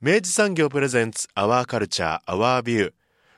明治産業プレゼンツアワーカルチャーアワービュー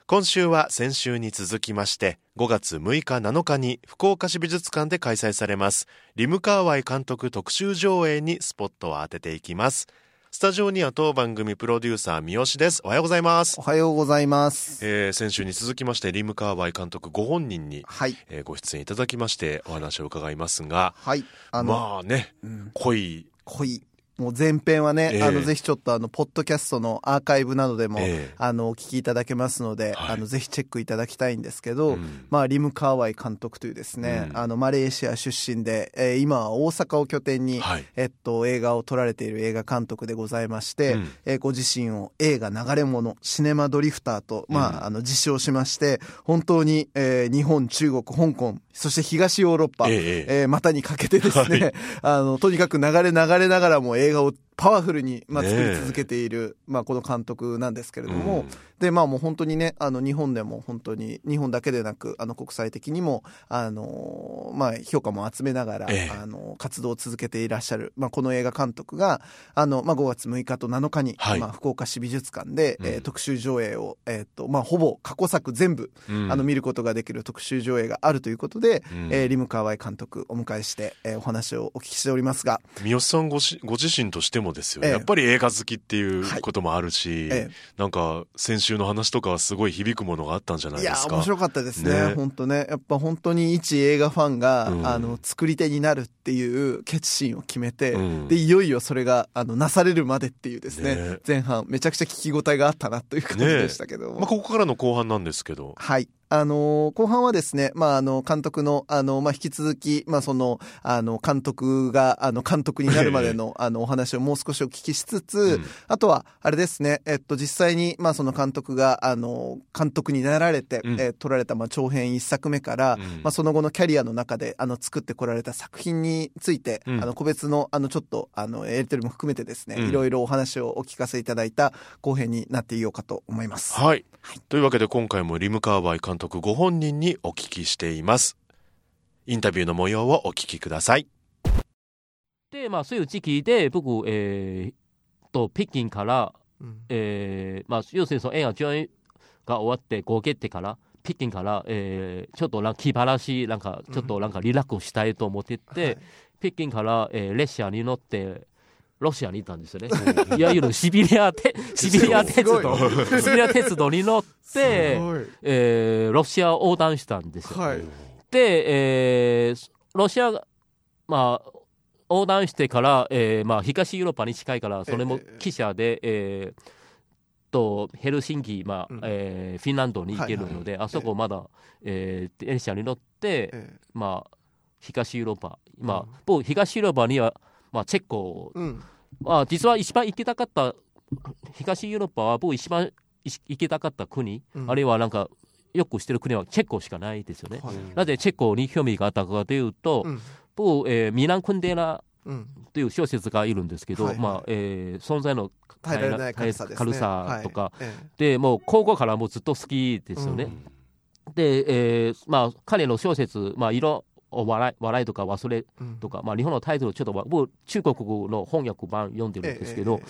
今週は先週に続きまして5月6日7日に福岡市美術館で開催されますリムカーワイ監督特集上映にスポットを当てていきます。スタジオには当番組プロデューサー三好です。おはようございます。おはようございます、えー先週に続きましてリムカーワイ監督ご本人に、はい。えーご出演いただきましてお話を伺いますが。はい。あの、まあね、うん。濃い。濃いもう前編はね、ええ。あのぜひちょっとあのポッドキャストのアーカイブなどでも、ええ。あのお聞きいただけますので、はい。あのぜひチェックいただきたいんですけど、うん。まあリム・カーワイ監督というですね、うん。あのマレーシア出身で、えー今は大阪を拠点に、はい。えっと映画を撮られている映画監督でございまして、うん。えーご自身を映画流れ物シネマドリフターと、まあうん。あの自称しまして本当に、えー日本中国香港そして東ヨーロッパ、ええええ。えー股にかけてですね、あの、とにかく流れ流れながらも映画をパワフルに、まあ、ねえ。作り続けている、まあ、この監督なんですけれども、うん。で、まあもう本当にね、あの、日本でも本当に、日本だけでなく、あの、国際的にも、あの、まあ、評価も集めながら、ええ。あの、活動を続けていらっしゃる、まあ、この映画監督が、あの、まあ、5月6日と7日に、はい。まあ、福岡市美術館で、えーうん特集上映を、えーっと、まあ、ほぼ過去作全部、うん。あの見ることができる特集上映があるということで、うん。えーリム・カーワイ監督お迎えして、えーお話をお聞きしておりますが、三好さんごしご自身としてもですよやっぱり映画好きっていうはい。こともあるし、えなんか先週の話とかはすごい響くものがあったんじゃないいやですか。面白かったですねね。本当ね。やっぱ本当に一映画ファンが、うん。あの作り手になるっていう決心を決めて、うん。でいよいよそれがあのなされるまでっていうですね。ね。前半めちゃくちゃ聞き応えがあったなという感じでしたけども、まあ、ここからの後半なんですけど。はい。あのー後半はですね、まあ、あの、監督の、あの、まあ、引き続き、まあ、その、あの、監督が、あの、監督になるまでの、あの、お話をもう少しお聞きしつつ、うん。あとは、あれですね、えっと、実際に、まあ、その監督が、あの、監督になられて、うん。えー撮られた、まあ、長編一作目から、うん。まあ、その後のキャリアの中で、あの、作ってこられた作品について、うん。あの、個別の、あの、ちょっと、あの、やりとりも含めてですね、うん。いろいろお話をお聞かせいただいた後編になっていようかと思います。はい、というわけで今回もリム・カーバイ監督ご本人にお聞きしています。インタビューの模様をお聞きください。で、まあ、そういう時期で僕、えー、と北京から、うん。えーまあ、要するにその映画上映が終わって合計ってから北京から、えーちょっとなんか気晴らしなんかちょっとなんかリラックスしたいと思ってて、はい。北京から、えー列車に乗ってロシアに行ったんですよね。いわゆるシビリアて シビリア鉄道。シビリア鉄道に乗って、えーロシアを横断したんですよ。はい。で、えーロシアが、まあ、横断してから、えーまあ、東ヨーロッパに近いから、それもええ汽車で、えーとヘルシンキ、まあうん。えーフィンランドに行けるので、あそこまだ、えー電車に乗って、えまあ、東ヨーロッパ、まあうん。僕東ヨーロッパには、まあ、チェコ、えうん。まあ、実は一番行きたかった東ヨーロッパは僕一番い行きたかった国、うんあるいはなんかよく知ってる国はチェコしかないですよね。はいなぜチェコに興味があったかというと、うん僕、えーミラン・クンデラうん。という小説がいるんですけど、はいはいまあえー存在の軽さね。とかはいえでもう高校からもうずっと好きですよね。で、えーまあ、彼の小説、まあ、色を笑い笑いとか忘れえうん。とか、まあ、日本のタイトルちょっとわ僕中国語の翻訳版読んでるんですけど、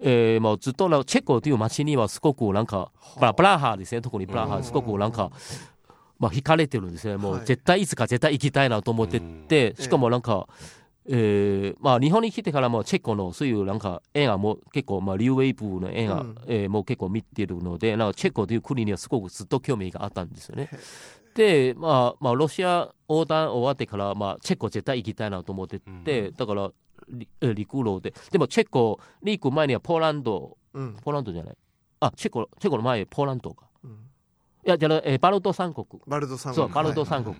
ええーまあ、ずっとなチェコという街にはすごくなんか、まあ、ブラハですね。特にブラハすごくなんか、まあ、惹かれてるんですね。もうはい。絶対いつか絶対行きたいなと思ってて、えしかもなんか、えーまあ、日本に来てからもチェコのそういうなんか映画も結構、まあ、リューウェイブの映画、うん。えーもう結構見てるのでなんかチェコという国にはすごくずっと興味があったんですよね。で、まあまあ、ロシア横断終わってから、まあ、チェコ絶対行きたいなと思ってて、だから陸路で。でもチェコに行く前にはポーランド。うん。ポーランドじゃない。あチェコチェコの前ポーランドか。うんいやじゃあ、えーバルト三国。バルト三国。そうバルト三国、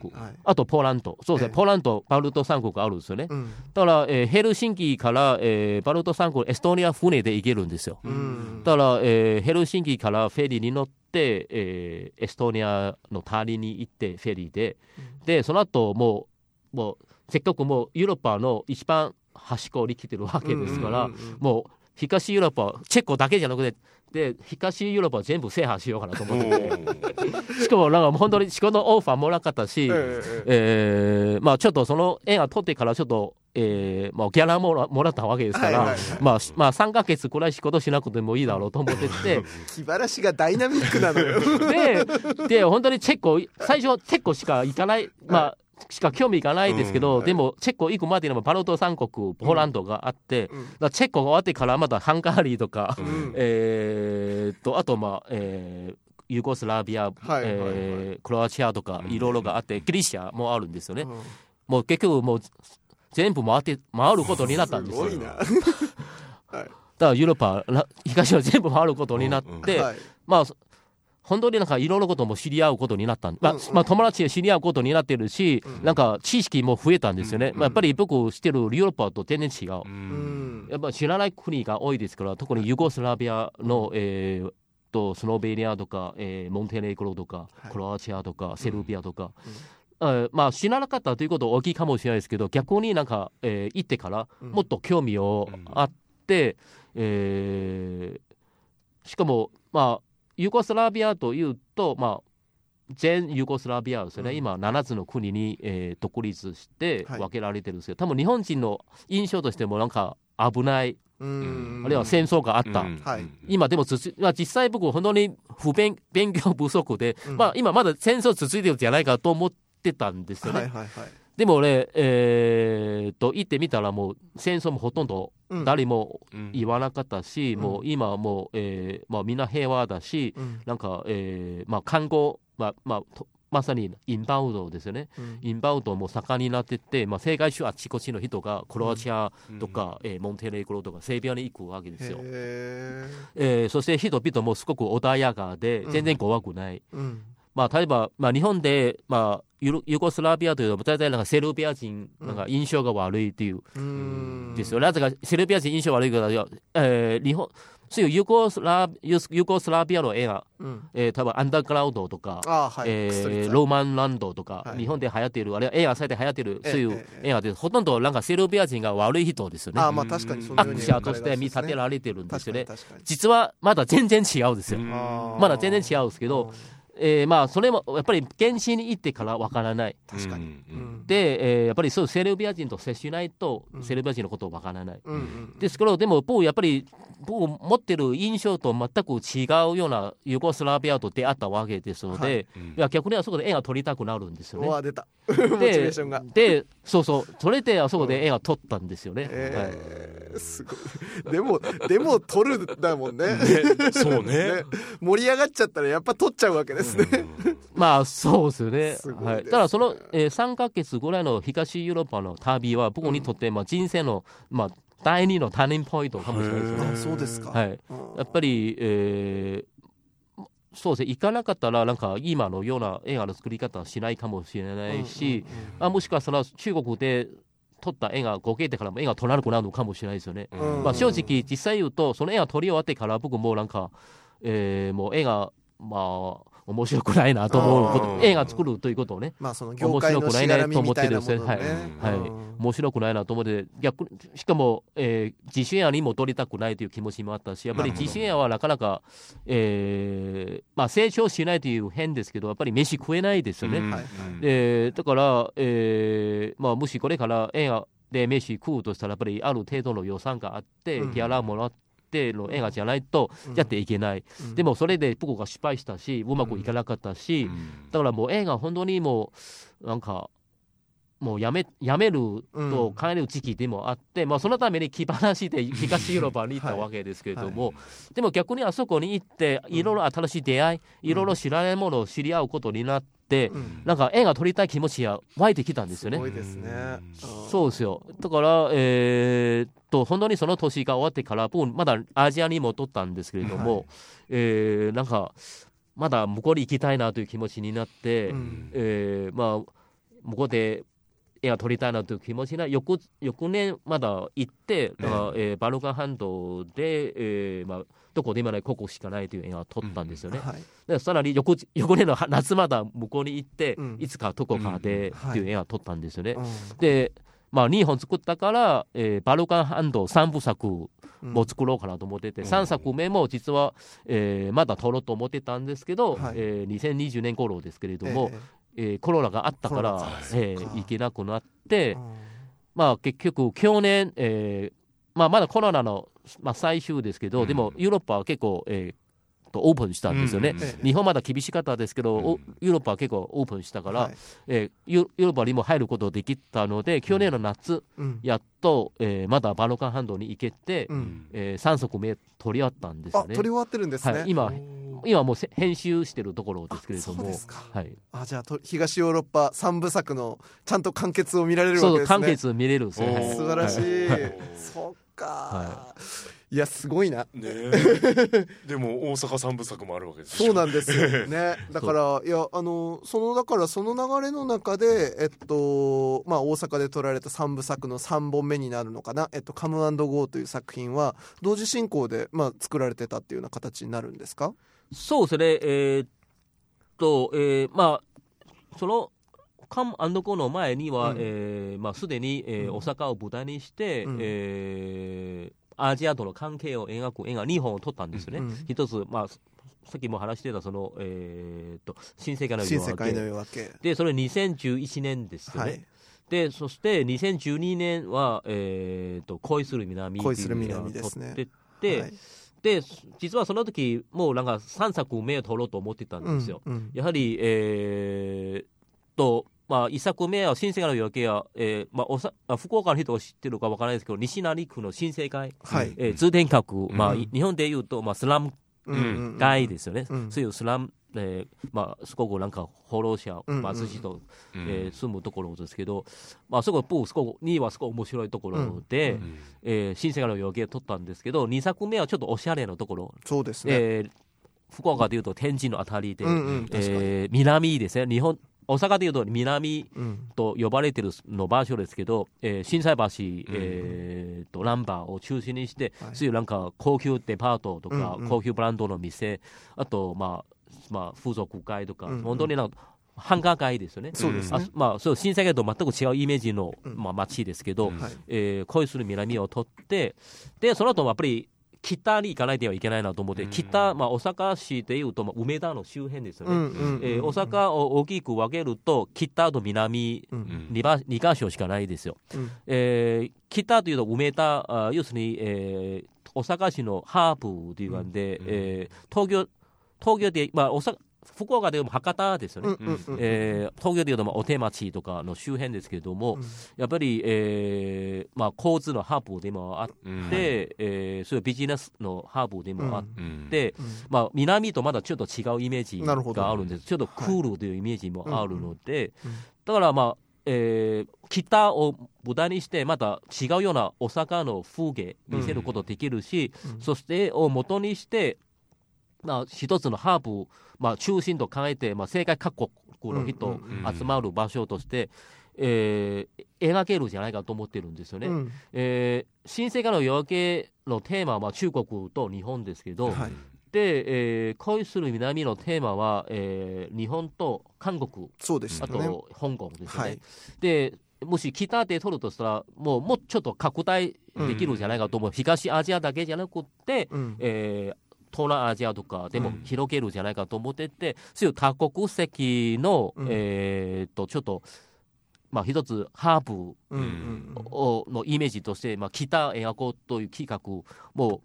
あとポーランド。そうですね、ええ。ポーランドバルト三国あるんですよね、うん。だから、えーヘルシンキから、えーバルト三国エストニア船で行けるんですよ。うん。だから、えーヘルシンキからフェリーに乗って、えーエストニアのタリに行ってフェリーで、でその後もうもうせっかくもうヨーロッパの一番端っこに来てるわけですから、もう東ヨーロッパチェコだけじゃなくてで東ヨーロッパ全部制覇しようかなと思ってて。しかもなんか本当に仕事のオファーもなかったし、ええ。えええーまあちょっとその映画撮ってからちょっと、えーまあ、ギャラもらもらったわけですから、はいはいはい。まあ、しまあ3ヶ月くらい仕事しなくてもいいだろうと思ってて。気晴らしがダイナミックなのよ。でで本当にチェコ最初はチェコしか行かない。まあしか興味がないですけど、うんでもチェコ行くまでにもバルト三国ポーランドがあって、うん。チェコが終わってからまたハンガリーとか、ん。えーっとあとまあ、えーユーゴスラビア、はいはいはい。えークロアチアとかいろいろがあって、ギリシャもあるんですよね。うん。もう結局もう全部回って回ることになったんですよ。すごいな。だからヨーロッパな東は全部回ることになって、はい。まあそ本当になんかいろんなことも知り合うことになったん、まあうんうん。まあ、友達で知り合うことになってるし、うんなんか知識も増えたんですよね、うんまあ、やっぱり僕知ってるヨーロッパと全然違う、うん。やっぱ知らない国が多いですから特にユーゴスラビアの、えーとスロベニアとか、えーモンテネグロとか、はい。クロアチアとかセルビアとか、えーまあ知らなかったということは大きいかもしれないですけど逆になんか、えー行ってからうん。もっと興味をあって、えーしかもまあユーゴスラビアというとまあ全ユーゴスラビアですよね、うん。今7つの国に、えー独立してはい。分けられてるんですけど、多分日本人の印象としてもなんか危ない、うん。あるいは戦争があった、はい。今でもつつ、まあ、実際僕本当に不勉勉強不足で、うん。まあ、今まだ戦争続いてるんじゃないかと思ってたんですよね。はいはいはいでもね、えー、と行ってみたらもう戦争もほとんどうん。誰もうん言わなかったし、うん。もう今はもう、えーまあ、みんな平和だし、うん。なんか、えーまあ、看護、まあまあ、とまさにインバウンドですよね。うん。インバウンドも盛んになってって、まあ、世界中あちこちの人がクロアチアとか、えーモンテネグロとかセルビアに行くわけですよ。へえーそして人々もすごく穏やかでうん。全然怖くない。ーうんまあ、例えば、まあ、日本で、まあ、ユーゴスラビアというと大体なんかセルビア人なんか印象が悪いっていう。うん。ですよ。なぜかセルビア人印象悪いから、えー日本そういうユーゴスラユーゴスラビアの映画、うん。えー、多分アンダーグラウンドとか、はい。えーローマンランドとか、はい。日本で流行っている、あれは映画祭で流行っている、ええそういうええ映画で、ほとんどなんかセルビア人が悪い人ですよね。あーまあ確かにそのようにアクションとして見立てられてるんですよね。実はまだ全然違うんですよ。まだ全然違うんですけど、えーまあそれもやっぱり現地に行ってからわからない。確かに。うん。で、えーやっぱりそうセルビア人と接しないと、うん。セルビア人のことをわからない。うんうんですけど、でも僕、やっぱり僕持ってる印象と全く違うようなユーゴスラビアと出会ったわけですので、はい。い、や逆にあそこで絵が撮りたくなるんですよね。出た。モチベーションが。で、そうそう、それであそこで絵が撮ったんですよね。はい。えーすごい。でもでも撮るだもんね。そうね。盛り上がっちゃったらやっぱ撮っちゃうわけですねまあそうですよね。はい。だその、えー、3ヶ月ぐらいの東ヨーロッパの旅は僕にとって、まあ人生の、まあ、第二のターニングポイントかもしれないですよね。あそうですかはい。やっぱり、えーそうですね、行かなかったら、なんか今のような映画の作り方はしないかもしれないし、あもしくはその中国で撮った映画、合計てからも映画撮らなくなるのかもしれないですよね。うんまあ、正直、実際言うと、その映画撮り終わってから、僕もうなんか、えーもう映画、まあ、面白くないなと思うこと、映画作るということをね、まあその業界のしがらみみたいなものね。はいうん。面白くないなと思って、逆にしかも、えー自主映画にも撮りたくないという気持ちもあったし、やっぱり自主映画はなかなか、えーまあ、成長しないという変ですけど、やっぱり飯食えないですよね。うん。はい。でだから、えーまあ、もしこれから映画で飯食うとしたら、やっぱりある程度の予算があって、うん。ギャラもらっての映画じゃないとやっていけない、うん。でもそれで僕が失敗したし、うまくいかなかったし、だからもう映画、本当にもう、なんか、もうやめやめると帰る時期でもあって、まあ、そのために気晴らしで東ヨーロッパに行ったわけですけれども、でも逆にあそこに行っていろいろ新しい出会い、いろいろ知らないものを知り合うことになって、うんなんか絵が撮りたい気持ちが湧いてきたんですよねすご。いですね。そうですよ。だから、えーっと、本当にその年が終わってから、僕、まだアジアに戻ったんですけれども、はいえーなんか、まだ向こうに行きたいなという気持ちになって、うんえーまあ、向こうで絵が撮りたいなという気持ちな翌翌年まだ行って、だからえーバルカン半島で、えーまあ、どこでもないここしかないという絵が撮ったんですよね。はい。でさらに翌翌年の夏まだ向こうに行って、うん。いつかどこかでうん。っていう絵が撮ったんですよね。うん。で、まあ、2本作ったから、えーバルカン半島3部作うんも作ろうかなと思ってて、うん。3作目も実は、えーまだ撮ろうと思ってたんですけど、はい。えー2020年頃ですけれども、ええ。ーコロナがあったからコロナが、えー行けなくなっえて、うん。まあ、結局去年、えーまあ、まだコロナの、まあ、最終ですけど、うん。でもヨーロッパは結構、えーとオープンしたんですよね。うん。ええ。日本まだ厳しかったですけど、おうん。ヨーロッパは結構オープンしたから、はい。えーヨヨーロッパにも入ることできたので去年の夏、うん。やっと、えーまだバルカン半島に行けて、うん。え3作目取り合ったんですよね。あ撮り終わってるんですね。はい、今今もうせ編集してるところですけれども。あそうですか。はい、あじゃあと東ヨーロッパ三部作のちゃんと完結を見られるわそうけですね。完結見れるんですよ、はい。素晴らしい。はい。そっか、、はいやすごいな。ねえ でも大阪三部作もあるわけですそうなんですよ ね。だからいやあのそのだからその流れの中でえっとまあ大阪で撮られた三部作の三本目になるのかな。えっとカムアンドゴーという作品は同時進行でまあ作られてたっていうような形になるんですか？そうですねえーっと、えーまあそのカムアンドコの前には、うんえーまあ、すでに、えーうん大阪を舞台にして、うんえーアジアとの関係を描く映画2本を撮ったんですよね。うん一つ、まあ、さっきも話してたその、えーっと新世界の夜明け。でそれ2011年ですよね。はい。でそして2012年は、えー、と恋する南っを撮ってて、はいで実はその時もうなんか3作目を撮ろうと思ってたんですよ。うんうんやはり、えー、とまあ、1作目は新世界の夜明けは、えーまあ、おさあ福岡の人が知ってるかわからないですけど西成区の新世界、はい。えー通天閣、まあ、うんい日本でいうと、まあ、スラムうんうんうん街ですよね、うん。そういうスラム、えーまあ、すごくなんか放浪者うんうん貧しい人、うん。えー住むところですけど、まあ、そこ僕すごく2位はすごく面白いところで、うん。えー新世界の夜明けを撮ったんですけど2作目はちょっとおしゃれなところ、そうですね。えー福岡でいうと天神のあたりで、うんうん。えー南ですね。日本大阪でいうと南うん。と呼ばれてるの場所ですけど、えー、心斎橋、えーとナンバーを中心にして、はい。そういうなんか高級デパートとか、うんうん。高級ブランドの店あと、まあまあ、風俗街とか、うんうん。本当になんか繁華街ですよね。そうですね。あまあ、そう新世界と全く違うイメージの、うん。まあ、街ですけど、うん。はい。えー恋する南を取ってでその後もやっぱり北に行かないではいけないなと思って、うん。北、まあ、大阪市でいうと、まあ、梅田の周辺ですよね、えー大阪を大きく分けると北と南うん。うん 2, 場2箇所しかないですよ、うん。えー北というと梅田あ要するに、えー大阪市のハープという感じで、うん。えー東京東京で、まあ、大阪福岡でいう博多ですよね、うんうんうんえ東京でいうとお手町とかの周辺ですけれども、うんやっぱり、えーまあ、交通のハーブでもあって、うんえーそういうビジネスのハーブでもあって、うんまあ、南とまだちょっと違うイメージがあるんですちょっとクールというイメージもあるので、うんうんだから、まあえー北を舞台にしてまた違うような大阪の風景見せることできるし、そしてを元にして、まあ、一つのハーブを、まあ、中心と考えて、まあ、世界各国の人うんうんうん集まる場所として、えー描けるんじゃないかと思ってるんですよね。うんえー新世界の夜明けのテーマは中国と日本ですけど、はいで、えー恋する南のテーマは、えー日本と韓国そうでしあたね。と香港ですよね。はい。でもし北で取るとしたらもうもうちょっと拡大できるんじゃないかと思う、東アジアだけじゃなくって、うんえー東南アジアとかでもうん。広げるんじゃないかと思ってて、そういう多国籍の、うん。えーっとちょっと、まあ、一つハーブうんうんをのイメージとして、まあ、北描こうという企画も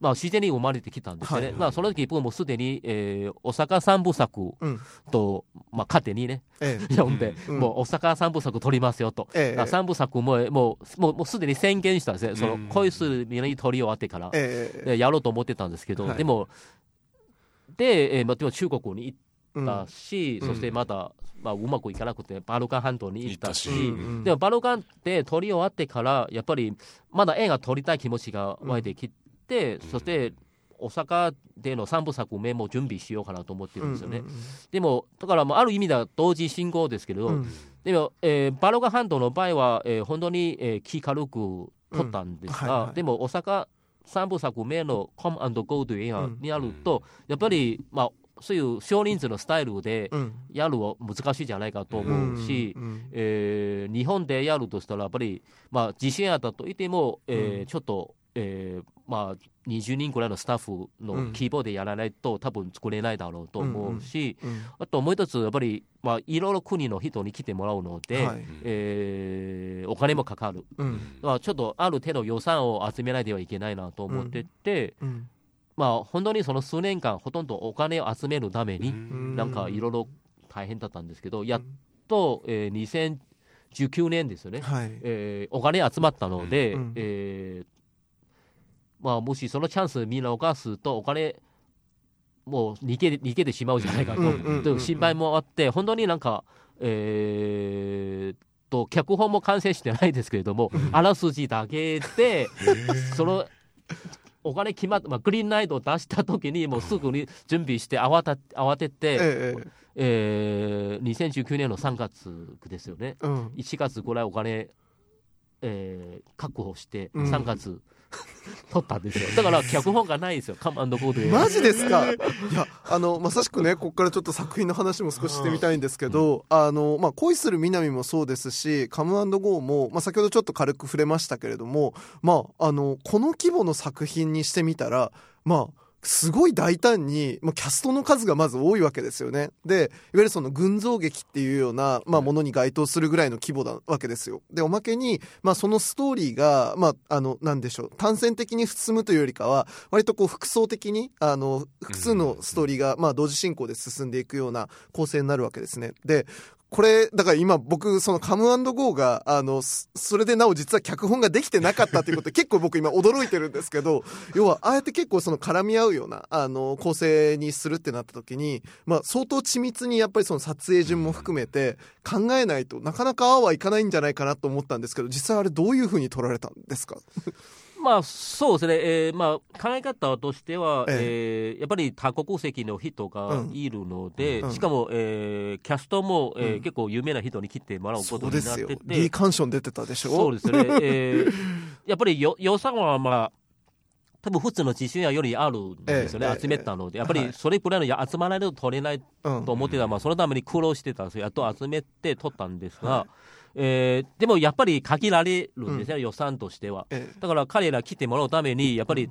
まあ、自然に生まれてきたんですよね、はいまあ、その時僕もすでに、えー、大阪三部作うん。と、まあ、勝手にね、ええ。呼んで、うん。もう大阪三部作取りますよと、ええ。あ三部作ももうもうもうすでに宣言したんですね、そのうん。恋する南取り終わってから、ええ。でやろうと思ってたんですけど、はい。でも、で、えーまあ、でも中国に行うんったし、うん。そしてまた、まあ、うまくいかなくて、バルカン半島に行ったし、行ったし。うんうん。でもバルカンって撮り終わってから、やっぱりまだ映画撮りたい気持ちが湧いてきて、そして大阪での3部作目も準備しようかなと思ってるんですよね。でも、だからもうある意味では同時進行ですけれど、うん。うんでも、えーバルカン半島の場合は、えー本当に、えー気軽く撮ったんですが、うん。はいはい。でも大阪3部作目の「Come and Go」という映画になると、やっぱり、まあ、そういう少人数のスタイルでうん。やるは難しいじゃないかと思うし、うんえー日本でやるとしたらやっぱり、まあ、地震あったといっても、えーうん。ちょっと、えーまあ、20人くらいのスタッフのうん。規模でやらないと多分作れないだろうと思うし、うん。あともう一つやっぱり、まあ、いろいろ国の人に来てもらうので、はい。えーお金もかかる。うん。まあ、ちょっとある程度予算を集めないではいけないなと思ってて、うん。まあ本当にその数年間ほとんどお金を集めるために、ん。なんかいろいろ大変だったんですけど、やっと、えー2019年ですよね、はい。えーお金集まったので、うん。えーまあ、もしそのチャンスみんな犯すとお金もう逃げ逃げてしまうじゃないかと、いう心配もあって本当になんか、えーと脚本も完成してないですけれども、あらすじだけでそのお金決まって、まあ、グリーンナイトを出した時にもうすぐに準備して慌た慌てて、えええー2019年の3月ですよね。うん。1月ぐらいお金、えー確保してうん 撮、ったんですよ。だから脚本がないですよ。カマンドコードで。マジですか？いやあのまさしくねここからちょっと作品の話も少ししてみたいんですけど、あのまあ、恋する南もそうですしカムゴーも、まあ、先ほどちょっと軽く触れましたけれども、まあ、あのこの規模の作品にしてみたらまあすごい大胆に、まあ、キャストの数がまず多いわけですよね。で、いわゆるその群像劇っていうような、まあ、ものに該当するぐらいの規模なわけですよ。で、おまけに、まあ、そのストーリーが、まあ、あの、なんでしょう、単線的に進むというよりかは、割とこう、複層的に、あの、複数のストーリーが、まあ、同時進行で進んでいくような構成になるわけですね。で、これ、だから今僕、そのカムゴーが、あの、それでなお実は脚本ができてなかったということで 結構僕今驚いてるんですけど、要は、ああやって結構その絡み合うような、あの、構成にするってなった時に、まあ相当緻密にやっぱりその撮影順も含めて考えないとなかなかああはいかないんじゃないかなと思ったんですけど、実際あれどういうふうに撮られたんですか？まあそうですね、えーまあ、考え方としては、ええ。ーやっぱり多国籍の人がいるので、うん。しかも、えーキャストも、えーうん。結構有名な人に来てもらうそことになって。リー・て、カンション出てたでしょ？そうですね、えー やっぱりよ予算は、まあ、多分普通の自主やよりあるんですよね、ええ集めたので、やっぱはい。りそれくらいのや集まらないと取れないうんと思ってた、まあ、そのために苦労してたんですよ、やっと集めて取ったんですが、はいえーでもやっぱり限られるんですね、予算としては。ええだから彼ら来てもらうために、やっぱり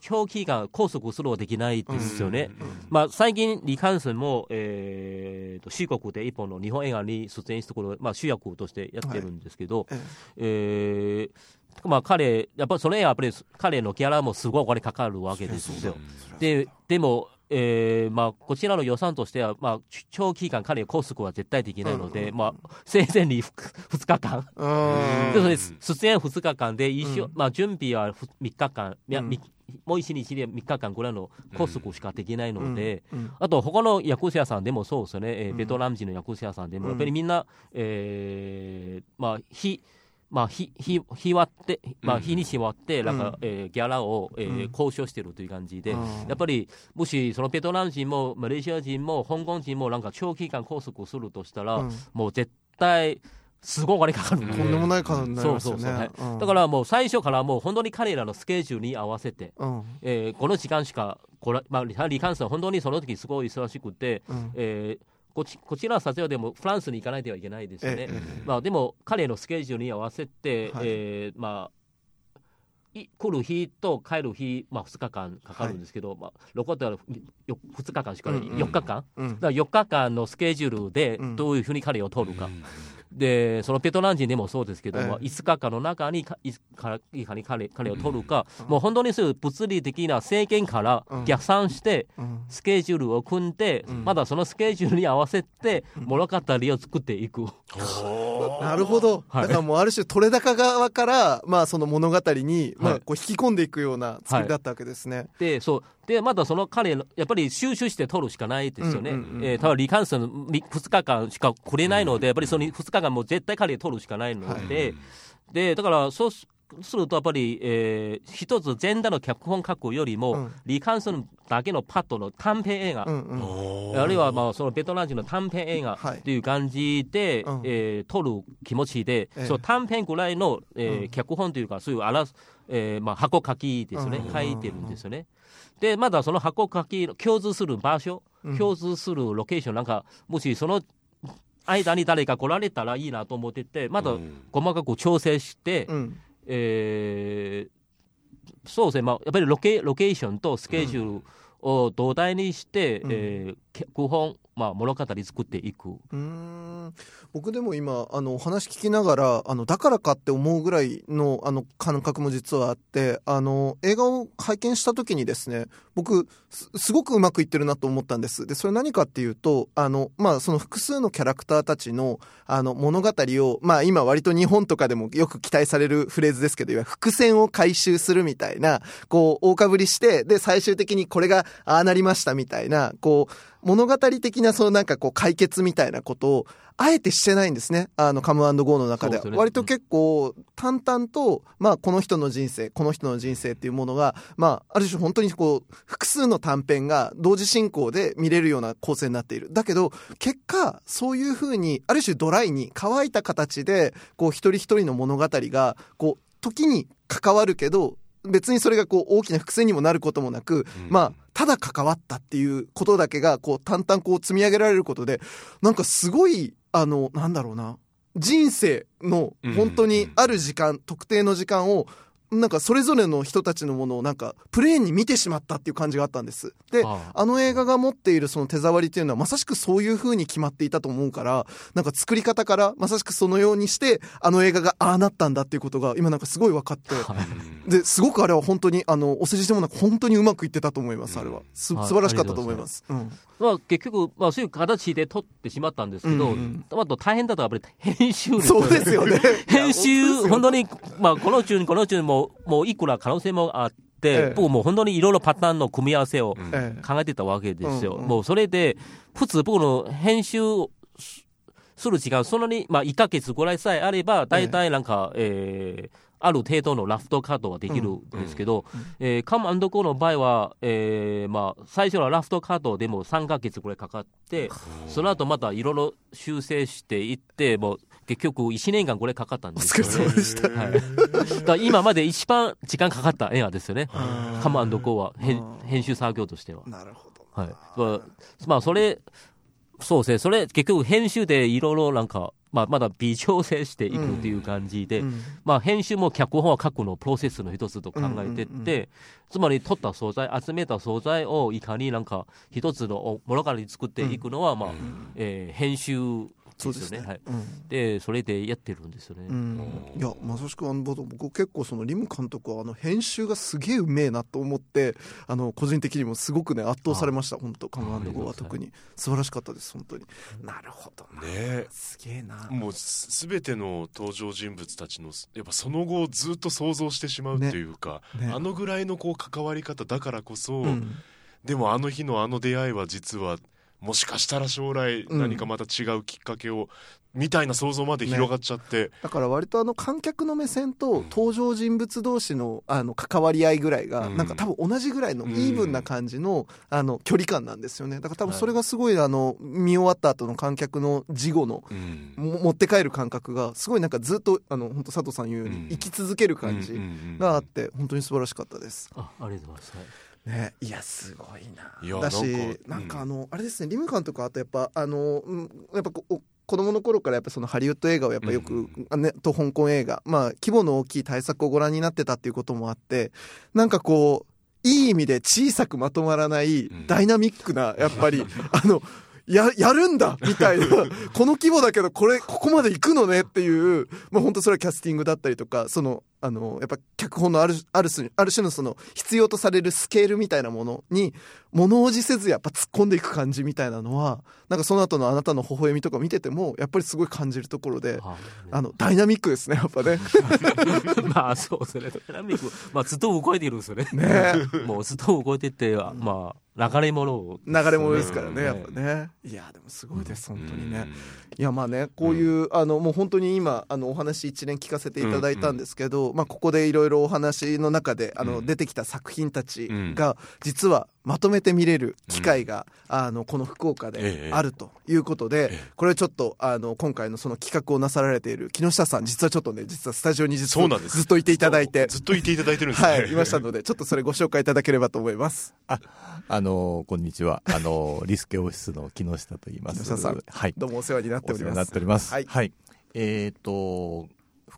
長期間拘束するのはできないですよね。まあ、最近、李監督も、えーと、四国で一本の日本映画に出演してくる、まあ、主役としてやってるんですけど、ええーまあ、彼、やっぱりそれはやっぱり彼のギャラもすごいお金かかるわけですよ。ででも、えーまあ、こちらの予算としては、まあ、長期間彼拘束は絶対できないので、うんまあ、生前に 2, 日間、うん。でそれ出演2日間で一緒、うん。まあ、準備は3日間、いやうん。みもう1日で3日間ぐらいの拘束しかできないので、うん。あと他の役者さんでもそうですよね、えーうん。ベトナム人の役者さんでも、うんやっぱりみんな、えーまあ、日まあ、日日日割って、まあ、日にち割って、なんか、うん。えーギャラを、えーうん。交渉してるという感じで、うん。やっぱりもしそのベトナム人もマレーシア人も香港人もなんか長期間拘束するとしたら、うん。もう絶対すごいお金かかる。んでとんでもない数になりますよそうそうねそう。うん。だからもう最初からもう本当に彼らのスケジュールに合わせて、うん。えーこの時間しかこれ、まあ、リカンさん本当にその時すごい忙しくて、うん。えーこちこちらの撮影でもフランスに行かないではいけないですよね。ええまあ、でも彼のスケジュールに合わせて、はい。えーまあい来る日と帰る日、まあ、2日間かかるんですけど、まあ、残ったらよ2日間しかない、うんうん。4日間、うん。だから4日間のスケジュールでうん。どういうふうに彼を取るか、でそのペトラン人でもそうですけども、え。え5日間の中にかいかいかに彼彼を取るか、もう本当にそういう物理的な制限からうん。逆算して、うん。スケジュールを組んで、まだそのスケジュールに合わせて物語を作っていく。なるほど、はい。だからもうある種取れ高側から、まあ、その物語に、まあ、はい。こう引き込んでいくような作りだったわけですね。でそう。でまだその彼のやっぱり収集して取るしかないですよね、うんうんうんえーただリカンソン2日間しかくれないので、やっぱりその2日間も絶対彼取るしかないので、でだからそうすするとやっぱり、えー一つ全体の脚本書くよりも、うん。リカンソンだけのパッドの短編映画、うんうん。あるいはまあそのベトナム人の短編映画はい。っていう感じで、うん。えー撮る気持ちで、ええ。そう短編ぐらいの、えーうん。脚本というかそういうあら、えーまあ、箱書きですね、うん。書いてるんですよね。でまだその箱書き共通する場所、うん。共通するロケーションなんかもしその間に誰か来られたらいいなと思っててまだ細かく調整して、うん。えーそうですね、まあ、やっぱりロケロケーションとスケジュールを土台にして、うん。えー脚本、まあ、物語作っていく。うん僕でも今あのお話聞きながらあのだからかって思うぐらいのあの感覚も実はあってあの映画を拝見した時にですね僕すすごくうまくいってるなと思ったんですでそれ何かっていうとあの、まあ、その複数のキャラクターたちのあの物語を、まあ、今割と日本とかでもよく期待されるフレーズですけどいわゆる伏線を回収するみたいなこう大かぶりしてで最終的にこれがああなりましたみたいなこう物語的なそのなんかこう解決みたいなことをあえてしてないんですね。あのカムゴーの中で。ですね。割と結構淡々と、まあ、この人の人生この人の人生っていうものが、まあ、ある種本当にこう複数の短編が同時進行で見れるような構成になっている。だけど結果そういうふうにある種ドライに乾いた形でこう一人一人の物語がこう時に関わるけど別にそれがこう大きな伏線にもなることもなく、まあただ関わったっていうことだけがこう淡々こう積み上げられることでなんかすごいあのなんだろうな人生の本当にある時間、特定の時間をなんかそれぞれの人たちのものをなんかプレーンに見てしまったっていう感じがあったんです。であ。あの映画が持っているその手触りっていうのはまさしくそういう風に決まっていたと思うからなんか作り方からまさしくそのようにしてあの映画がああなったんだっていうことが今なんかすごい分かって。ですごくあれは本当にあのお世辞でもなく本当にうまくいってたと思いますあれは。すはい。素晴らしかったと思います。うん。まあ、結局、まあ、そういう形で撮ってしまったんですけど、うんうん。あと大変だったのはやっぱり編集そうですよね。編い集、や本当に、まあ、この中に、この中にも、もういくら可能性もあって、ええ。僕もう本当にいろいろパターンの組み合わせをええ考えてたわけですよ。もうそれで、普通僕の編集をすする時間、そんなに、まあ、1ヶ月ぐらいさえあれば、大体なんか、えーある程度のラフトカットはできるんですけど、えーカムコーの場合は、えーまあ、最初のラフトカットでも3ヶ月ぐらいかかって、その後またいろいろ修正していって、もう結局1年間ぐらいかかったんお疲れですよね。様でしたはい、だ今まで一番時間かかった映画ですよね。カムコーは編編集作業としては。なるほどはい。まあ、まあ、それ、そうですね。それ、結局編集でいろいろなんか、まあ、まだ微調整していくっていう感じで、うんまあ、編集も脚本は書くのプロセスの一つと考えてって、うんうんうんつまり取った素材、集めた素材をいかになんか一つの物語に作っていくのは、まあ、えー編集そうですね。はい。ねうん。で、それでやってるんですよね。うん。いやまさしくあの僕僕結構そのリム監督はあの編集がすげえうめえなと思ってあの個人的にもすごくね圧倒されました。本当カムアンドゴーは特に。素晴らしかったです本当に。なるほどな。ねすげえな。もうすべての登場人物たちのやっぱその後をずっと想像してしまうっていうか、ね。ね。あのぐらいのこう関わり方だからこそ、うん。でもあの日のあの出会いは実はもしかしたら将来うん。何かまた違うきっかけを、みたいな想像まで広がっちゃって、だから割とあの観客の目線と登場人物同士のあの関わり合いぐらいがうん。なんか多分同じぐらいのうん。イーブンな感じのあの距離感なんですよね。だから多分それがすごいあの見終わった後の観客の事後のうん。も持って帰る感覚がすごいなんかずっとあの本当佐藤さん言うよううん。に生き続ける感じがあって本当に素晴らしかったです。あ、ありがとうございます。はいね、いやすごいな。だしなん。んかあの、あれですねリム監督あとやっぱあの、うん、やっぱこお子供の頃からやっぱそのハリウッド映画をやっぱよく、うんあね、と香港映画まあ規模の大きい大作をご覧になってたっていうこともあってなんかこういい意味で小さくまとまらないうん。ダイナミックなやっぱり あのや、やるんだみたいな、この規模だけど、これ、ここまで行くのねっていう、まあ本当それはキャスティングだったりとか、その、あの、やっぱ脚本のある、ある種、ある種のその、必要とされるスケールみたいなものに、物おじせずやっぱ突っ込んでいく感じみたいなのは、なんかその後のあなたの微笑みとか見てても、やっぱりすごい感じるところで、ああの、ダイナミックですね、やっぱね。まあそうですね。ダイナミック、まあずっと動いているんですよね。ね もうずっと動いてて、まあ流れ物を。流れ物ですからね、うんやっぱね。いや、でもすごいです、本当にね。いやまあねこういう、あのもう本当に今あのお話一連聞かせていただいたんですけど、まあ、ここでいろいろお話の中であの、うん出てきた作品たちが実はまとめて見れる機会が、あのこの福岡えでえあるということで、ええこれちょっとあの今回のその企画をなさられている木下さん実はちょっとね実はスタジオに実はそうなんですずっといていただいてずっといていただいてるんですね。はいいましたのでちょっとそれご紹介いただければと思いますあのこんにちは。あのリスケオフィスの木下と言います。木下さんはい。どうもお世話になっておりますております。はいえっ、と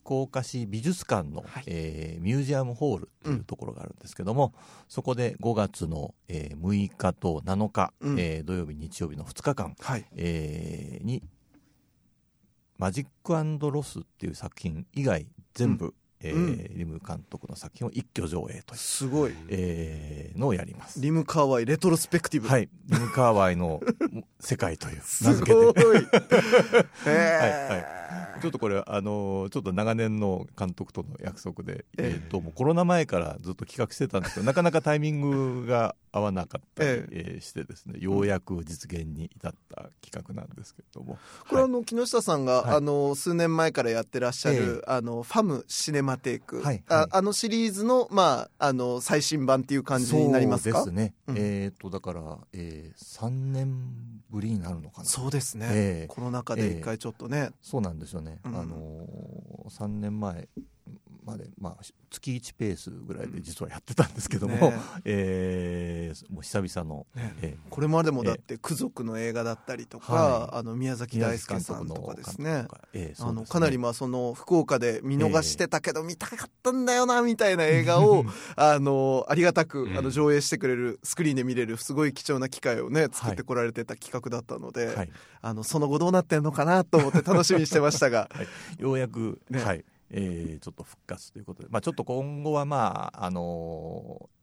福岡市美術館の、はい。えーミュージアムホールというところがあるんですけども、そこで5月の、えー6日と7日、うん。えー土曜日日曜日の2日間、はい。えーにマジックロスっていう作品以外全部、えーうん。リム監督の作品を一挙上映という、すごい。えーのをやります。リムカワイレトロスペクティブ。はい、リムカーワイの 世界という名す付けて。ごい。へはいちょっとこれ、あのーちょっと長年の監督との約束で、えええ。ーともうコロナ前からずっと企画してたんですけど、なかなかタイミングが合わなかったり、ええ。ーしてですね、ようやく実現に至った企画なんですけれども、これあはい。の木下さんが、はい。あの数年前からやってらっしゃる、えあのファムシネマテイク、はい。はい。ああのシリーズのまああの最新版っていう感じになりますか？そうですね、うん。えっ、とだから、えー、3年ぶりになるのかな。そうですね、ええ。コロナ禍で一回ちょっとね、そうなんですよね、うん。あのー、3年前まで、まあ、月1ペースぐらいで実はやってたんですけども、ねえ。ーもう久々の、ね。えこれまでもだって「空族」の映画だったりとか、はい。あの宮崎大輔さんとかですね。えかなりままあその福岡で見逃してたけど見たかったんだよなみたいな映画を あのありがたくうん。あの上映してくれるスクリーンで見れるすごい貴重な機会をね作ってこられてた企画だったので、はい、あのその後どうなってんのかなと思って楽しみにしてましたが。ようやく、ね。はいえーちょっと復活ということで、まあ、ちょっと今後は、まああのー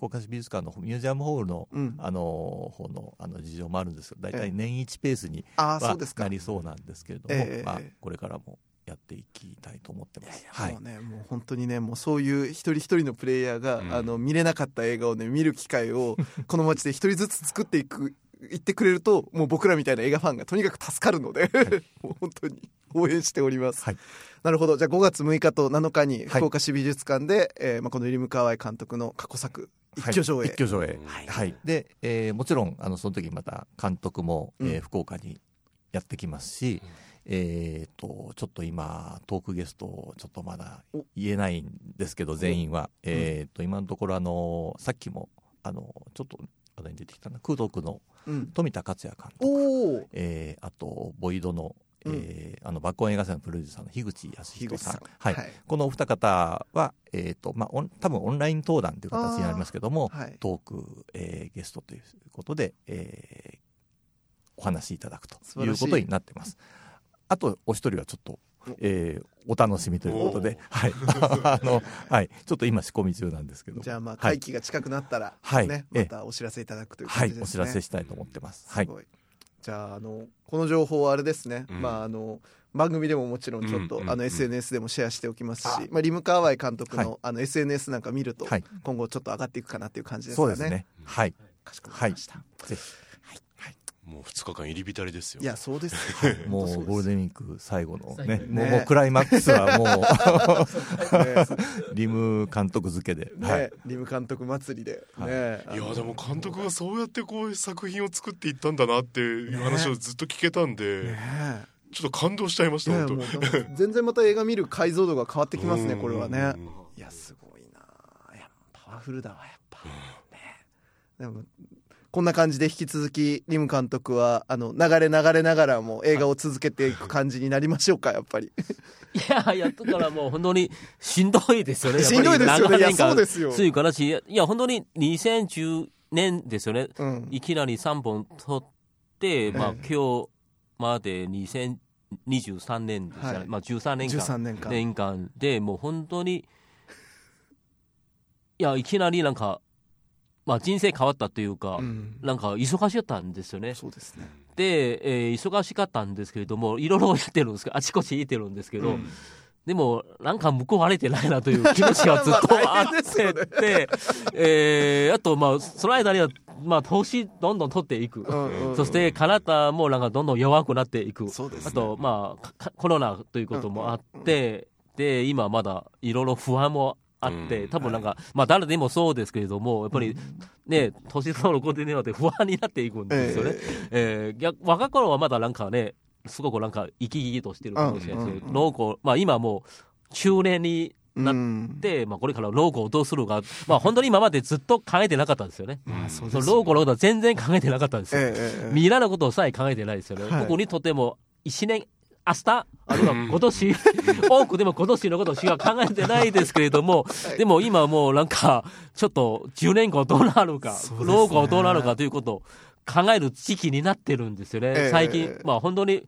福岡市美術館のミュージアムホールの、うん。あのー方のあの事情もあるんですけど大え。え体年1ペースにはなりそうなんですけれども、ええまあええ、これからもやっていきたいと思ってます。もうねもう本当にねもうそういう一人一人のプレイヤーが、うん。あの見れなかった映画をね見る機会をこの街で一人ずつ作っていく言ってくれるともう僕らみたいな映画ファンがとにかく助かるので もう本当に応援しております、はい。なるほど。じゃあ5月6日と7日にはい。福岡市美術館で、えーまあ、このイリム・カワイ監督の過去作一挙上映、はい一挙上映、はい。はい。で、えーもちろんあのその時また監督も、えーうん福岡にやってきますし、えー、とちょっと今トークゲストをちょっとまだお。言えないんですけど全員は、えー、と今のところあのさっきもあのちょっと話題に出てきたな空読のうん、富田克也監督、おおえーあとボイドの,、えーあの爆音映画祭のプロデューサーの樋口康樋口さん。彦さんはい。はい。このお二方は、えーとまあ、多分オンライン登壇という形になりますけども、はい。トーク、えーゲストということで、えーお話しいただくということになってます。あとお一人はちょっと、えーお楽しみということで、はい、あの、はい、ちょっと今仕込み中なんですけど、じゃあまあはい。会期が近くなったら、はい。またお知らせいただくというはい、感じですね、お知らせしたいと思ってます。はい。す、ごい。じゃああのこの情報はあれですね、うん。まああの番組でももちろんちょっと、あのうんうん。うん SNS でもシェアしておきますし、まあ、リム・カーワイ監督の,、はい。あの SNS なんか見ると、はい。今後ちょっと上がっていくかなっていう感じですかね。そうですね。はい、かしこまりました、ぜひ。もう2日間入り浸りですよ。いやそうですよ。もうゴールデンウィーク最後のねもうね。もうクライマックスはもうリム監督付けで、ねはい、リム監督祭りで、はい。ね。いやでも監督がそうやってこういう作品を作っていったんだなっていう話をずっと聞けたんで、ね。ちょっと感動しちゃいましたね全然また映画見る解像度が変わってきますねこれはね。うん。いやすごいな。いやパワフルだわやっぱ、ね。でもこんな感じで引き続きリム監督はあの流れ流れながらも映画を続けていく感じになりましょうかやっぱり。いや、やっとからもう本当にしんどいですよね。しんどいですよね。いやそうですよ。ついからし、いや、本当に2010年ですよね。うん。いきなり3本撮って、まあえ今日まで2023年ですね、はい。まあ13年間。13年間。年間でもう本当にいやいきなりなんか、まあ、人生変わったというか、うん。なんか忙しかったんですよね。そうですね。で、えー忙しかったんですけれどもいろいろやってるんですけどあちこち行ってるんですけど、うん。でもなんか報われてないなという気持ちがずっと あってで、えーあとまあその間には、まあ、投資どんどん取っていく。そして体もなんかどんどん弱くなっていく。ね。あと、まあコロナということもあって、で、今まだいろいろ不安もあって、うん。多分なんか、まあ誰でもそうですけれども、やっぱりね、年取ることによって不安になっていくんですよね。えー逆若い頃はまだなんかね、すごくなんか生き生きとしてるかもしれないですけど、うん。うん。老後、まあ今もう中年になっうん。て、まあこれから老後をどうするか、まあ本当に今までずっと考えてなかったんですよね。まあそうそです老後のことは全然考えてなかったんですよ。ええええ未来のことさえ考えてないですよね。はい。僕にとっても1年、明日、あるいは今年、多くでも今年のことしか考えてないですけれども、でも今もうなんか、ちょっと10年後どうなるか、老後どうなるかということを考える時期になってるんですよね。ええ。最近、まあ本当に、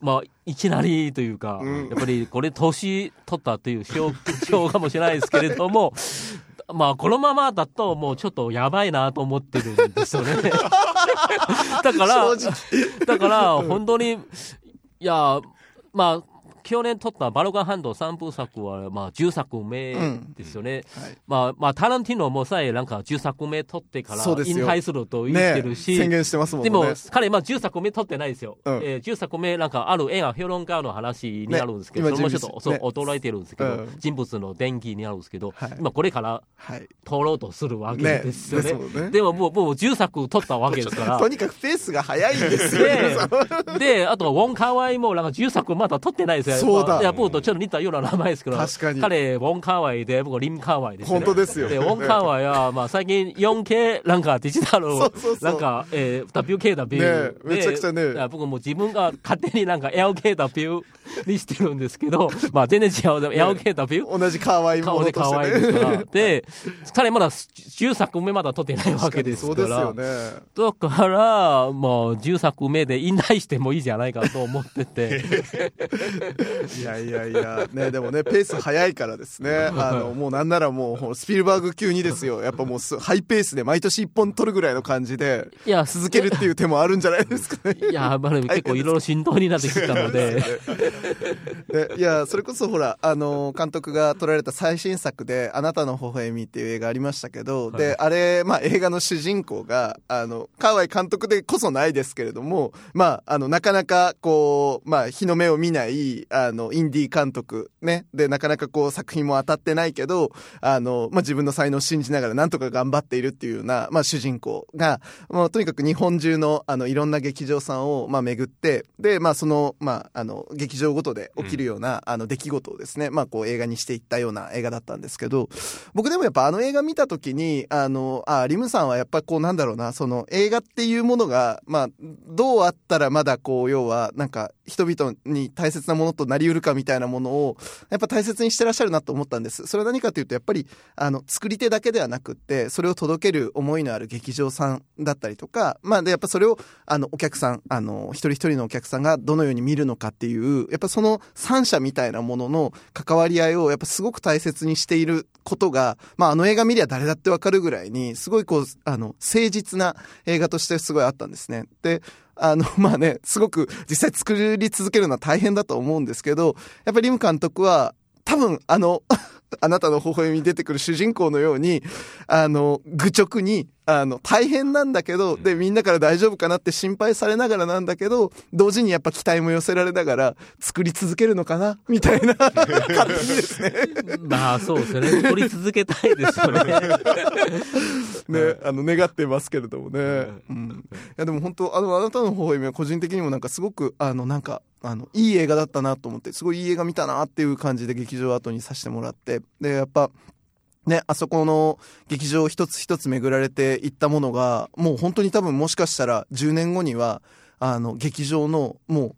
まあいきなりというか、うん。やっぱりこれ年取ったという証証かもしれないですけれども、まあこのままだともうちょっとやばいなと思ってるんですよね。だから、正だから、本当に、いや、まあ、去年撮ったバルカン半島三部作は、まあ、10作目ですよね。はい。まあ、まあ、タランティーノもさえ、なんか10作目撮ってから引退すると言ってるし、宣言してますもんね。でも、彼、まあ、10作目撮ってないですよ。うん。えー10作目、なんか、ある映画評論家の話になるんですけど、ねそれもちょっと、そう、今ね。驚いてるんですけど、うん。人物の伝記になるんですけど、はい。今これからはい。撮ろうとするわけねですよね。ね。でも、もう、もう10作撮ったわけですから。とにかくペースが速いんですよ。ねで、で、あと、ウォン・カワイも、なんか、10作まだ撮ってないですよ。そうだまあいや、僕とちょっと似たような名前ですけど、確かに彼、ウォン・カワイで、僕、リム・カワイです、ね。本当ですよで、ウォン・カワイは、まあ、最近 4K、なんか、デジタル、そうそうそうなんか、えー、WKW ねで。めちゃくちゃね僕も自分が勝手になんか LKW にしてるんですけど、まあ、全然違う。LKW? 同じ可愛いも顔でのと可愛いですから。で、彼まだ10作目まだ撮ってないわけですそうから。ですよねだから、まあ、10作目で引退してもいいじゃないかと思ってて。いやいやいや、ね、でもね、ペース早いからですね。あの、もうなんならもう、ほスピルバーグ級にですよ。やっぱもうす、ハイペースで毎年1本取るぐらいの感じで、いや、続けるっていう手もあるんじゃないですかね。いや、まあ、結構いろいろ振動になってきたので。でいや、それこそほら、あの、監督が撮られた最新作で、あなたの微笑みっていう映画ありましたけど、で、あれ、まあ映画の主人公が、あの、河合監督でこそないですけれども、まあ、あの、なかなかこう、まあ、日の目を見ない、あの、インディー監督、ね。で、なかなかこう、作品も当たってないけど、あの、まあ自分の才能を信じながらなんとか頑張っているっていうような、まあ主人公が、まあとにかく日本中の、あの、いろんな劇場さんを、まあ巡って、で、まあその、まあ、あの、劇場ごとで起きるような、あの、出来事をですね、まあこう映画にしていったような映画だったんですけど、僕でもやっぱあの映画見た時に、あの、あ、リムさんはやっぱこうなんだろうな、その映画っていうものが、まあ、どうあったらまだこう、要は、なんか、人々に大切なものとなりうるかみたいなものを、やっぱ大切にしてらっしゃるなと思ったんです。それは何かというと、やっぱり、あの、作り手だけではなくって、それを届ける思いのある劇場さんだったりとか、まあ、で、やっぱそれを、あの、お客さん、あの、一人一人のお客さんがどのように見るのかっていう、やっぱその三者みたいなものの関わり合いを、やっぱすごく大切にしていることが、まあ、あの映画見りゃ誰だってわかるぐらいに、すごいこう、あの、誠実な映画としてすごいあったんですね。で、あの、まあね、すごく実際作り続けるのは大変だと思うんですけど、やっぱりリム監督は、多分、あの、あなたの微笑みに出てくる主人公のように、あの、愚直に、あの、大変なんだけど、で、みんなから大丈夫かなって心配されながらなんだけど、同時にやっぱ期待も寄せられながら、作り続けるのかなみたいな、勝手にですね。まあ、そうですね。撮り続けたいですよね。ね、あの、願ってますけれどもね。うん。いや、でも本当、あの、あなたの微笑みは個人的にもなんかすごく、あの、なんか、あの、いい映画だったなと思って、すごいいい映画見たなっていう感じで劇場後にさせてもらって、で、やっぱ、ね、あそこの劇場一つ一つ巡られていったものが、もう本当に多分もしかしたら10年後には、あの、劇場のもう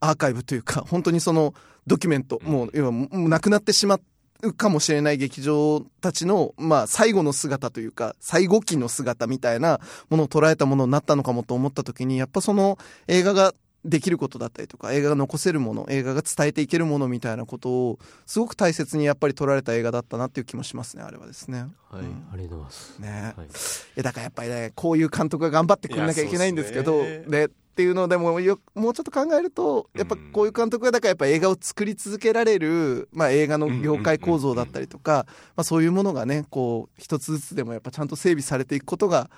アーカイブというか、本当にそのドキュメント、もう、要はもうなくなってしまうかもしれない劇場たちの、まあ、最後の姿というか、最後期の姿みたいなものを捉えたものになったのかもと思った時に、やっぱその映画ができることだったりとか、映画が残せるもの、映画が伝えていけるものみたいなことを、すごく大切にやっぱり撮られた映画だったなっていう気もしますね、あれはですね。はい、うん。ありがとうございます。ね。はい。いやだからやっぱりねこういう監督が頑張ってくれなきゃいけないんですけどね。っていうのでもよもうちょっと考えるとやっぱこういう監督がだからやっぱ映画を作り続けられる、まあ、映画の業界構造だったりとか、まあ、そういうものがねこう一つずつでもやっぱちゃんと整備されていくことが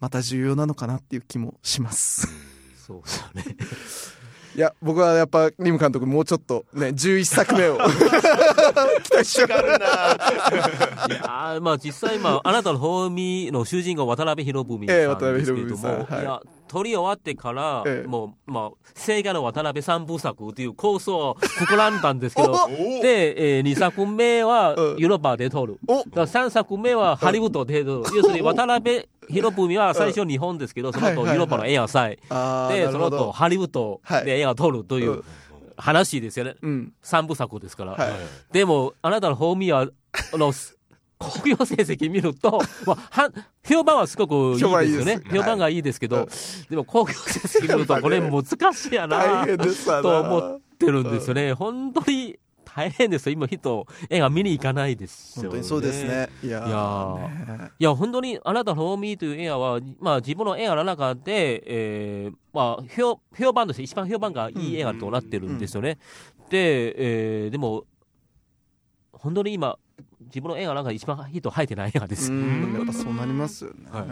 また重要なのかなっていう気もします。そうですよね。いや僕はやっぱリム監督もうちょっとね11作目を 期待し。いやーまあ実際、まあ、あなたの方見の主人公、渡辺博文さんええ渡辺ですけれども、博文さんはいいや、撮り終わってから、ええ。もう、まあ、聖画の渡辺三部作という構想を膨らんだんですけど、おで、えー、2作目はうん。ヨーロッパで撮る。お。だから3作目はハリウッドで撮る。要するに渡辺博文は最初日本ですけど、その後ヨーロッパの映画祭。で、その後ハリウッドで映画撮るといううん。話ですよね。うん。三部作ですから。はい。でも、あなたの方見は、あの、興行成績見ると、まあ、は評判はすごくいいですよね。評判がいいですけど、はいでも興行成績見ると、これ難しいやなと思ってるんですよね。本当に大変ですよ。今人、映画見に行かないですよ、本当にそうです。ね。いやーいやーねいや、本当に、あなたのホーミーという映画は、まあ、自分の映画の中で、えーまあ、評評判として一番評判がいい映画となってるんですよね。で、えーでも、本当に今、自分の映画の中で一番ヒット入ってない映画です。うん。やっぱそうなりますよね。はい。い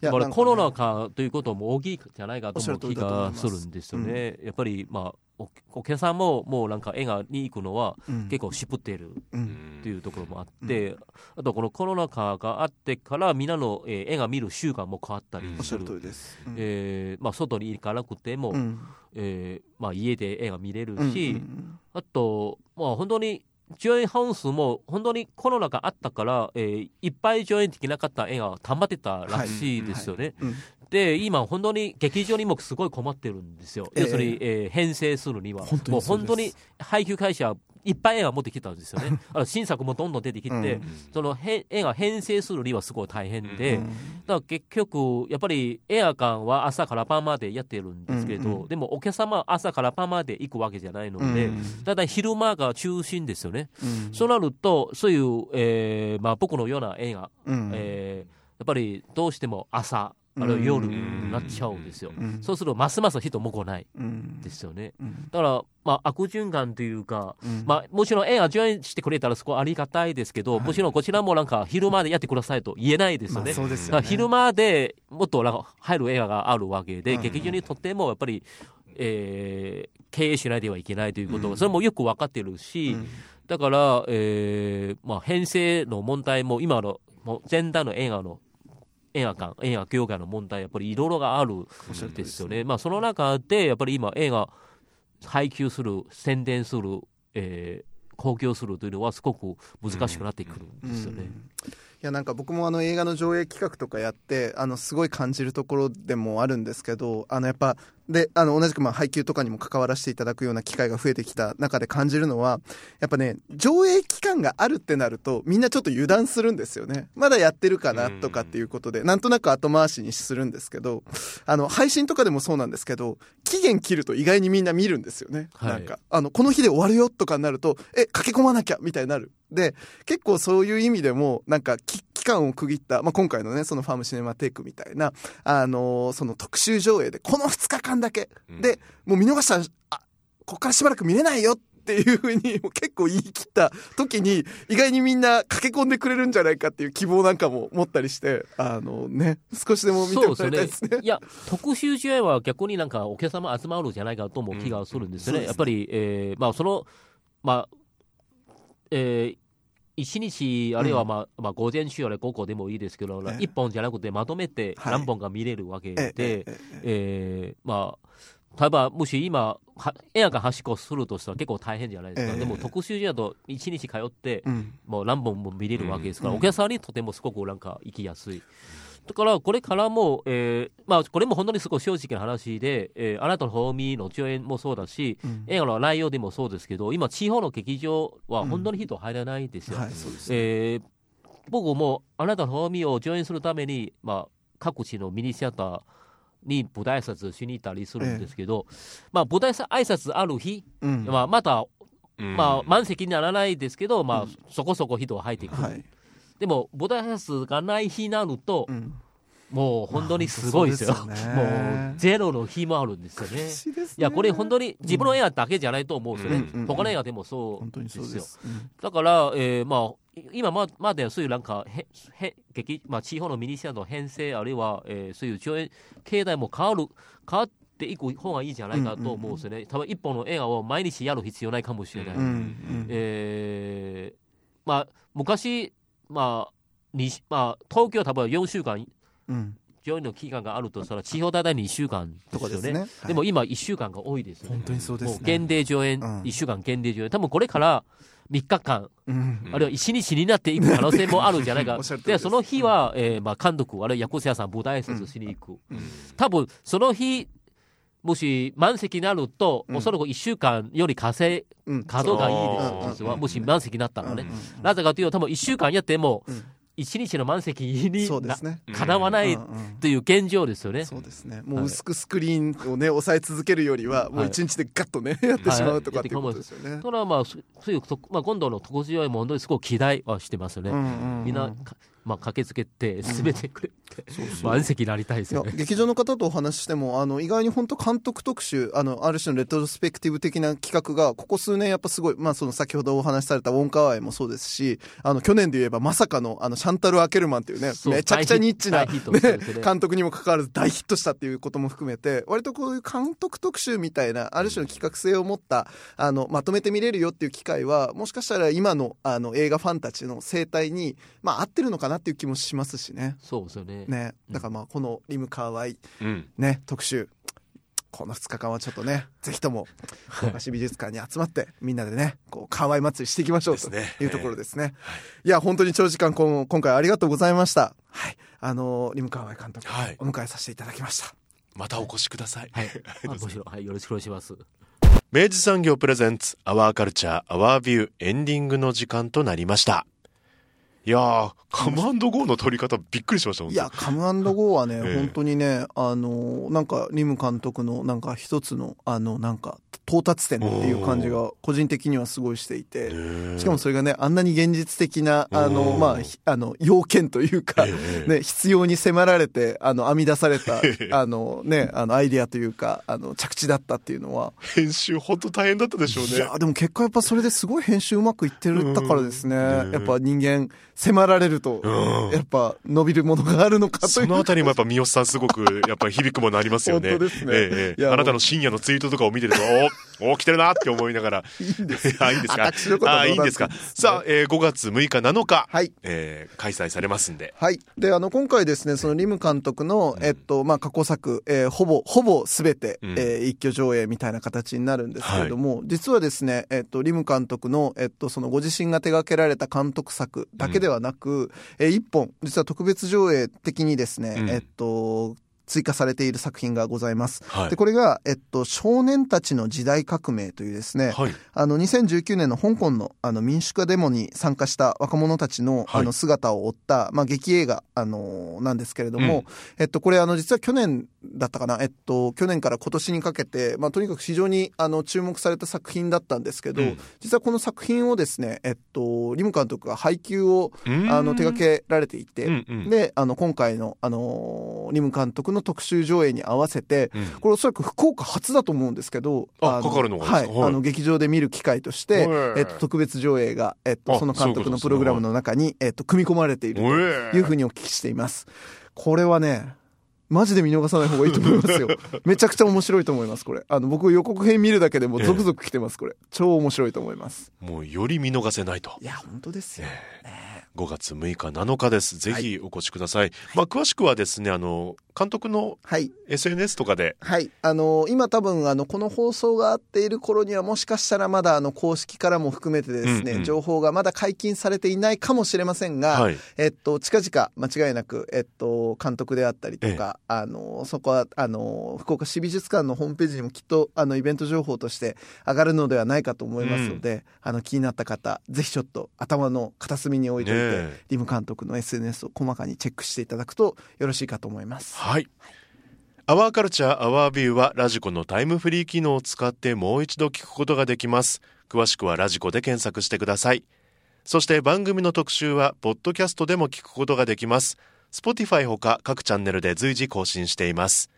やこれなんかね。コロナ禍ということも大きいんじゃないかと思う気がするんですよね。やっぱり、まあ、おお客さんももうなんか映画に行くのはうん。結構渋っているうん。っていうところもあって、あとこのコロナ禍があってからみんなの、えー映画見る習慣も変わったりする。おっしゃる通りです。うん。えーまあ、外に行かなくても、うん。えーまあ、家で映画見れるうんし、うん。あと、まあ、本当に上映本数も本当にコロナがあったから、えーいっぱい上映できなかった映画が溜まってたらしいですよね。うん。で今本当に劇場にもすごい困ってるんですよ、ええ。要するに、えー編成するには。本当にもう本当に配給会社いっぱい映画持ってきたんですよね。あの新作もどんどん出てきて、うんそのへ映画編成するにはすごい大変で、うんだから結局やっぱり映画館は朝から晩までやってるんですけど、うんうんでもお客様は朝から晩まで行くわけじゃないので、たい昼間が中心ですよね、うん。そうなるとそういう、えーまあ、僕のような映画、うん。えーやっぱりどうしても朝あるいは夜になっちゃうんですよ、うん。そうするとますます人も来ない。うん。ですよね。うん。だから、まあ、悪循環というか、うん。まあ、もちろん映画上映してくれたらすごいありがたいですけど、はい。もちろんこちらもなんか昼間でやってくださいと言えないですよね。まあそうですよね。だから昼間でもっとなんか入る映画があるわけで、うん。劇場にとってもやっぱり、えー経営しないではいけないということ、うん。それもよく分かってるし、うん。だから、えーまあ、編成の問題も今のもう全体の映画の映画館映画業界の問題やっぱりいろいろがあるんですよね。まあ、その中でやっぱり今映画配給する宣伝する、えー公共するというのはすごく難しくなってくるんですよね。うんいやなんか僕もあの映画の上映企画とかやってあのすごい感じるところでもあるんですけどあのやっぱであの同じくまあ配給とかにも関わらせていただくような機会が増えてきた中で感じるのはやっぱね上映期間があるってなるとみんなちょっと油断するんですよね。まだやってるかなとかっていうことでなんとなく後回しにするんですけどあの配信とかでもそうなんですけど期限切ると意外にみんな見るんですよね、はい。なんかあのこの日で終わるよとかになるとえ駆け込まなきゃみたいになる。で結構そういう意味でもなんかき期間を区切った、まあ、今回のねそのファームシネマテイクみたいな、あのーその特集上映でこの2日間だけ、でもう見逃したらあここからしばらく見れないよっていうふうに もう結構言い切った時に意外にみんな駆け込んでくれるんじゃないかっていう希望なんかも持ったりしてあのね少しでも見てもらいたいですね。いや、特集試合は逆になんかお客様集まるんじゃないかとも気がするんですよね。うんやっぱり、えーまあ、その、まあ、えー一日、あるいは、まあまあ、午前中あれ午後でもいいですけど、ええ。一本じゃなくてまとめてはい。何本か見れるわけで、ええええーまあ、例えばもし今は映画がはしごするとしたら結構大変じゃないですか、ええ。でも特集だと1日通ってうん。もう何本も見れるわけですから、うん。お客さんにとてもすごくなんか行きやすい。だからこれからも、えーまあ、これも本当にすごい正直な話で、えーあなたのホーミーの上演もそうだし、うん。映画の内容でもそうですけど、今、地方の劇場は本当に人入らないですよ。えー僕もあなたのホーミーを上演するために、まあ、各地のミニシアターに舞台挨拶しに行ったりするんですけど、まあ、舞台挨拶ある日、うん。まあ、また、うん。まあ、満席にならないですけど、まあうん。そこそこ人が入ってくる。はいでも、舞台挨拶がない日になると、うん。もう本当にすごいですよ。まあすよね。もうゼロの日もあるんですよね。ね。いや、これ本当に自分の映画だけじゃないと思うんですよね。うん他の映画でもそうですよ。そうですうん。だから、えーまあ、今ままでそういうなんかへへ劇、まあ、地方のミニシアの編成あるいは、えーそういう上映形態も変わる変わっていく方がいいんじゃないかと思うんですよね、多分一本の映画を毎日やる必要ないかもしれない、えーまあ、昔、まあにまあ、東京は多分4週間うん。上映の期間があるとしたら地方大体2週間ですよね。とかですね。はい。でも今1週間が多いですよね。本当にそうですね。限定上演、うん。1週間限定上演。多分これから3日間うん。あるいは1日になっていく可能性もあるんじゃないか。でその日は、えーまあ、監督あるいは役者さん舞台挨拶しに行く、多分その日もし満席になると、うん。おそらく1週間より稼うん。稼働がいいです実は。もし満席になったらね、なぜかというと多分1週間やってもうん。1日の満席にかなわないという現状ですよね、そうですね。もう薄くスクリーンをね押さえ続けるよりはもう一日でガッとねやってしまうとかっていうことですよね。だからまあそそういうと、まあ、今度の特上映も本当にすごく期待はしてますよね、みんな、か まあ、駆けつけて進めてくれて、満席になりたいですよね。劇場の方とお話ししてもあの意外に本当監督特集あのある種のレトロスペクティブ的な企画がここ数年やっぱすごい、まあ、その先ほどお話しされたウォンカワイもそうですしあの去年で言えばまさかのあのシャンタル・アケルマンっていうねめちゃくちゃニッチな、ね監督にもかかわらず大ヒットしたっていうことも含めて割とこういう監督特集みたいなある種の企画性を持ったあのまとめて見れるよっていう機会はもしかしたら今のあの映画ファンたちの生態に、まあ、合ってるのかなっていう気もしますしね。そうですよね。ね、だからまあこのリムカーワイうん。ね特集。この2日間はちょっとねぜひとも福岡市美術館に集まってみんなでねこうカーワイ祭りしていきましょうとですね。いうところですね。い。や本当に長時間こん今回ありがとうございました。はい、あのリムカーワイ監督はい。お迎えさせていただきました。またお越しください。はい。はい、よろしくお願いします。明治産業プレゼンツアワーカルチャーアワービューエンディングの時間となりましたいやーカムゴーの撮り方びっくりしましたいや、カムゴーはね、ええ。本当にね、あの、なんか、リム監督の、なんか一つの、あの、なんか、到達点っていう感じが、個人的にはすごいしていて、しかもそれがね、あんなに現実的な、あの、まあひ、あの、要件というか、ええね、必要に迫られて、あの、編み出されたええ、あの、ね、あの、アイディアというか、あの、着地だったっていうのは、編集本当大変だったでしょうね。いや、でも結果やっぱそれですごい編集うまくいってるったからですね。うん。やっぱ人間、迫られると、うんやっぱ伸びるものがあるのかという。そのあたりもやっぱ三好さんすごくやっぱり響くものありますよね。本当ですねええあなたの深夜のツイートとかを見てると、おお来てるなって思いながら。いいんです あ、いいんですか？あ、いいんですか？さあ、えー、5月6日7日、はいえー開催されますんで。はい。で、あの、今回ですね、そのリム監督の、えっと、まあ、過去作、えーほぼ、ほぼすべて、うんえー一挙上映みたいな形になるんですけれども、実はですね、えっと、リム監督の、えっと、そのご自身が手掛けられた監督作だけではなく、えー一本、実は特別上映的にですね、うんえっと、追加されている作品がございます。はいで、これが、えっと、少年たちの時代革命というですね、はい。あの、2019年の香港のあの民主化デモに参加した若者たちの,、はいあの姿を追った、まあ、劇映画、あのなんですけれども、えっと、これあの、実は去年だったかな、えっと、去年から今年にかけて、まあ、とにかく非常にあの注目された作品だったんですけど、うん。実はこの作品をですね、えっと、リム監督が配給をあの手掛けられていて、うんうん。で、あの、今回の、あのリム監督の特集上映に合わせて、うん。これおそらく福岡初だと思うんですけど、のあかかるのはい、かはい。あの劇場で見る機会として、はい。えっと、特別上映が、えっと、あその監督のプログラムの中に、えっと、組み込まれているというふうにお聞きしています。これはね、マジで見逃さない方がいいと思いますよ。めちゃくちゃ面白いと思います、これ。あの、僕予告編見るだけでもうゾクゾク来てます、これ。超面白いと思います。もうより見逃せないと。いや、本当ですよ。5月6日7日です。ぜひお越しください。まあ、詳しくはですね、あの、監督のはい。SNS とかで。はい。あの今多分、あの、この放送があっている頃には、もしかしたらまだ、あの、公式からも含めてですね、うんうん。情報がまだ解禁されていないかもしれませんが、はい。えっと、近々、間違いなく、えっと、監督であったりとか、あの、そこは、あの、福岡市美術館のホームページにもきっと、あの、イベント情報として上がるのではないかと思いますので、あの、気になった方、ぜひちょっと頭の片隅に置いておいて、ねえリム監督の SNS を細かにチェックしていただくとよろしいかと思います。はい。アワーカルチャーアワービューはラジコのタイムフリー機能を使ってもう一度聞くことができます。詳しくはラジコで検索してください。そして番組の特集はポッドキャストでも聞くことができます。Spotify ほか各チャンネルで随時更新しています。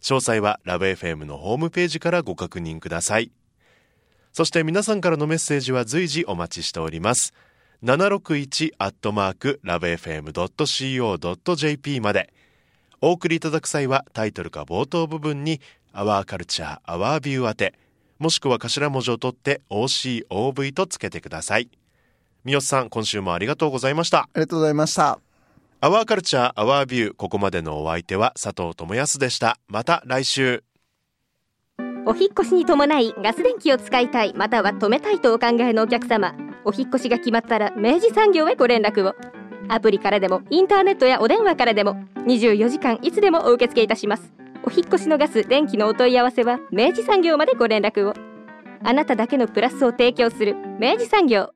詳細はラブ f m のホームページからご確認ください。そして皆さんからのメッセージは随時お待ちしております。761アットマークラブ FM.co.jp まで。お送りいただく際はタイトルか冒頭部分に「アワーカルチャーアワービュー」宛てもしくは頭文字を取って OCOV とつけてください。三好さん今週もありがとうございました。ありがとうございました。アワーカルチャーアワービューここまでのお相手は佐藤智康でした。また来週。お引っ越しに伴いガス電気を使いたいまたは止めたいとお考えのお客様お引越しが決まったら明治産業へご連絡を。アプリからでもインターネットやお電話からでも24時間いつでもお受け付けいたします。お引越しのガス電気のお問い合わせは明治産業までご連絡を。あなただけのプラスを提供する明治産業。